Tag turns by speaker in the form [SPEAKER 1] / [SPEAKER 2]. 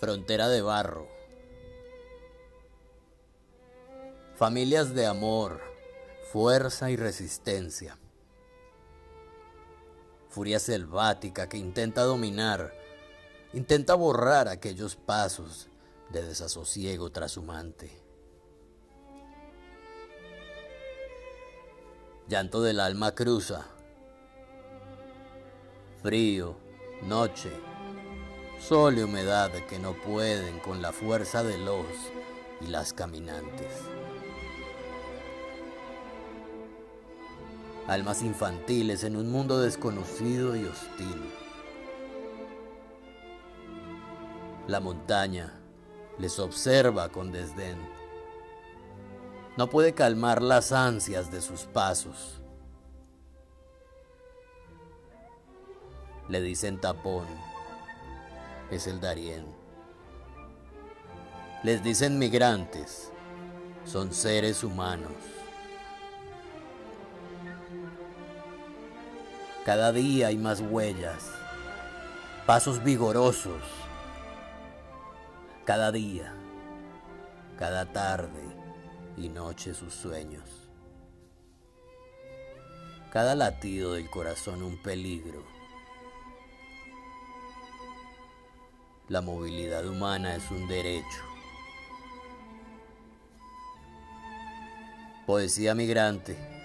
[SPEAKER 1] Frontera de barro. Familias de amor, fuerza y resistencia. Furia selvática que intenta dominar, intenta borrar aquellos pasos de desasosiego trashumante. Llanto del alma cruza. Frío, noche, sol y humedad que no pueden con la fuerza de los y las caminantes. Almas infantiles en un mundo desconocido y hostil. La montaña les observa con desdén. No puede calmar las ansias de sus pasos. Le dicen tapón. Es el Darién. Les dicen migrantes. Son seres humanos. Cada día hay más huellas, pasos vigorosos. Cada día, cada tarde y noche sus sueños. Cada latido del corazón un peligro. La movilidad humana es un derecho. Poesía migrante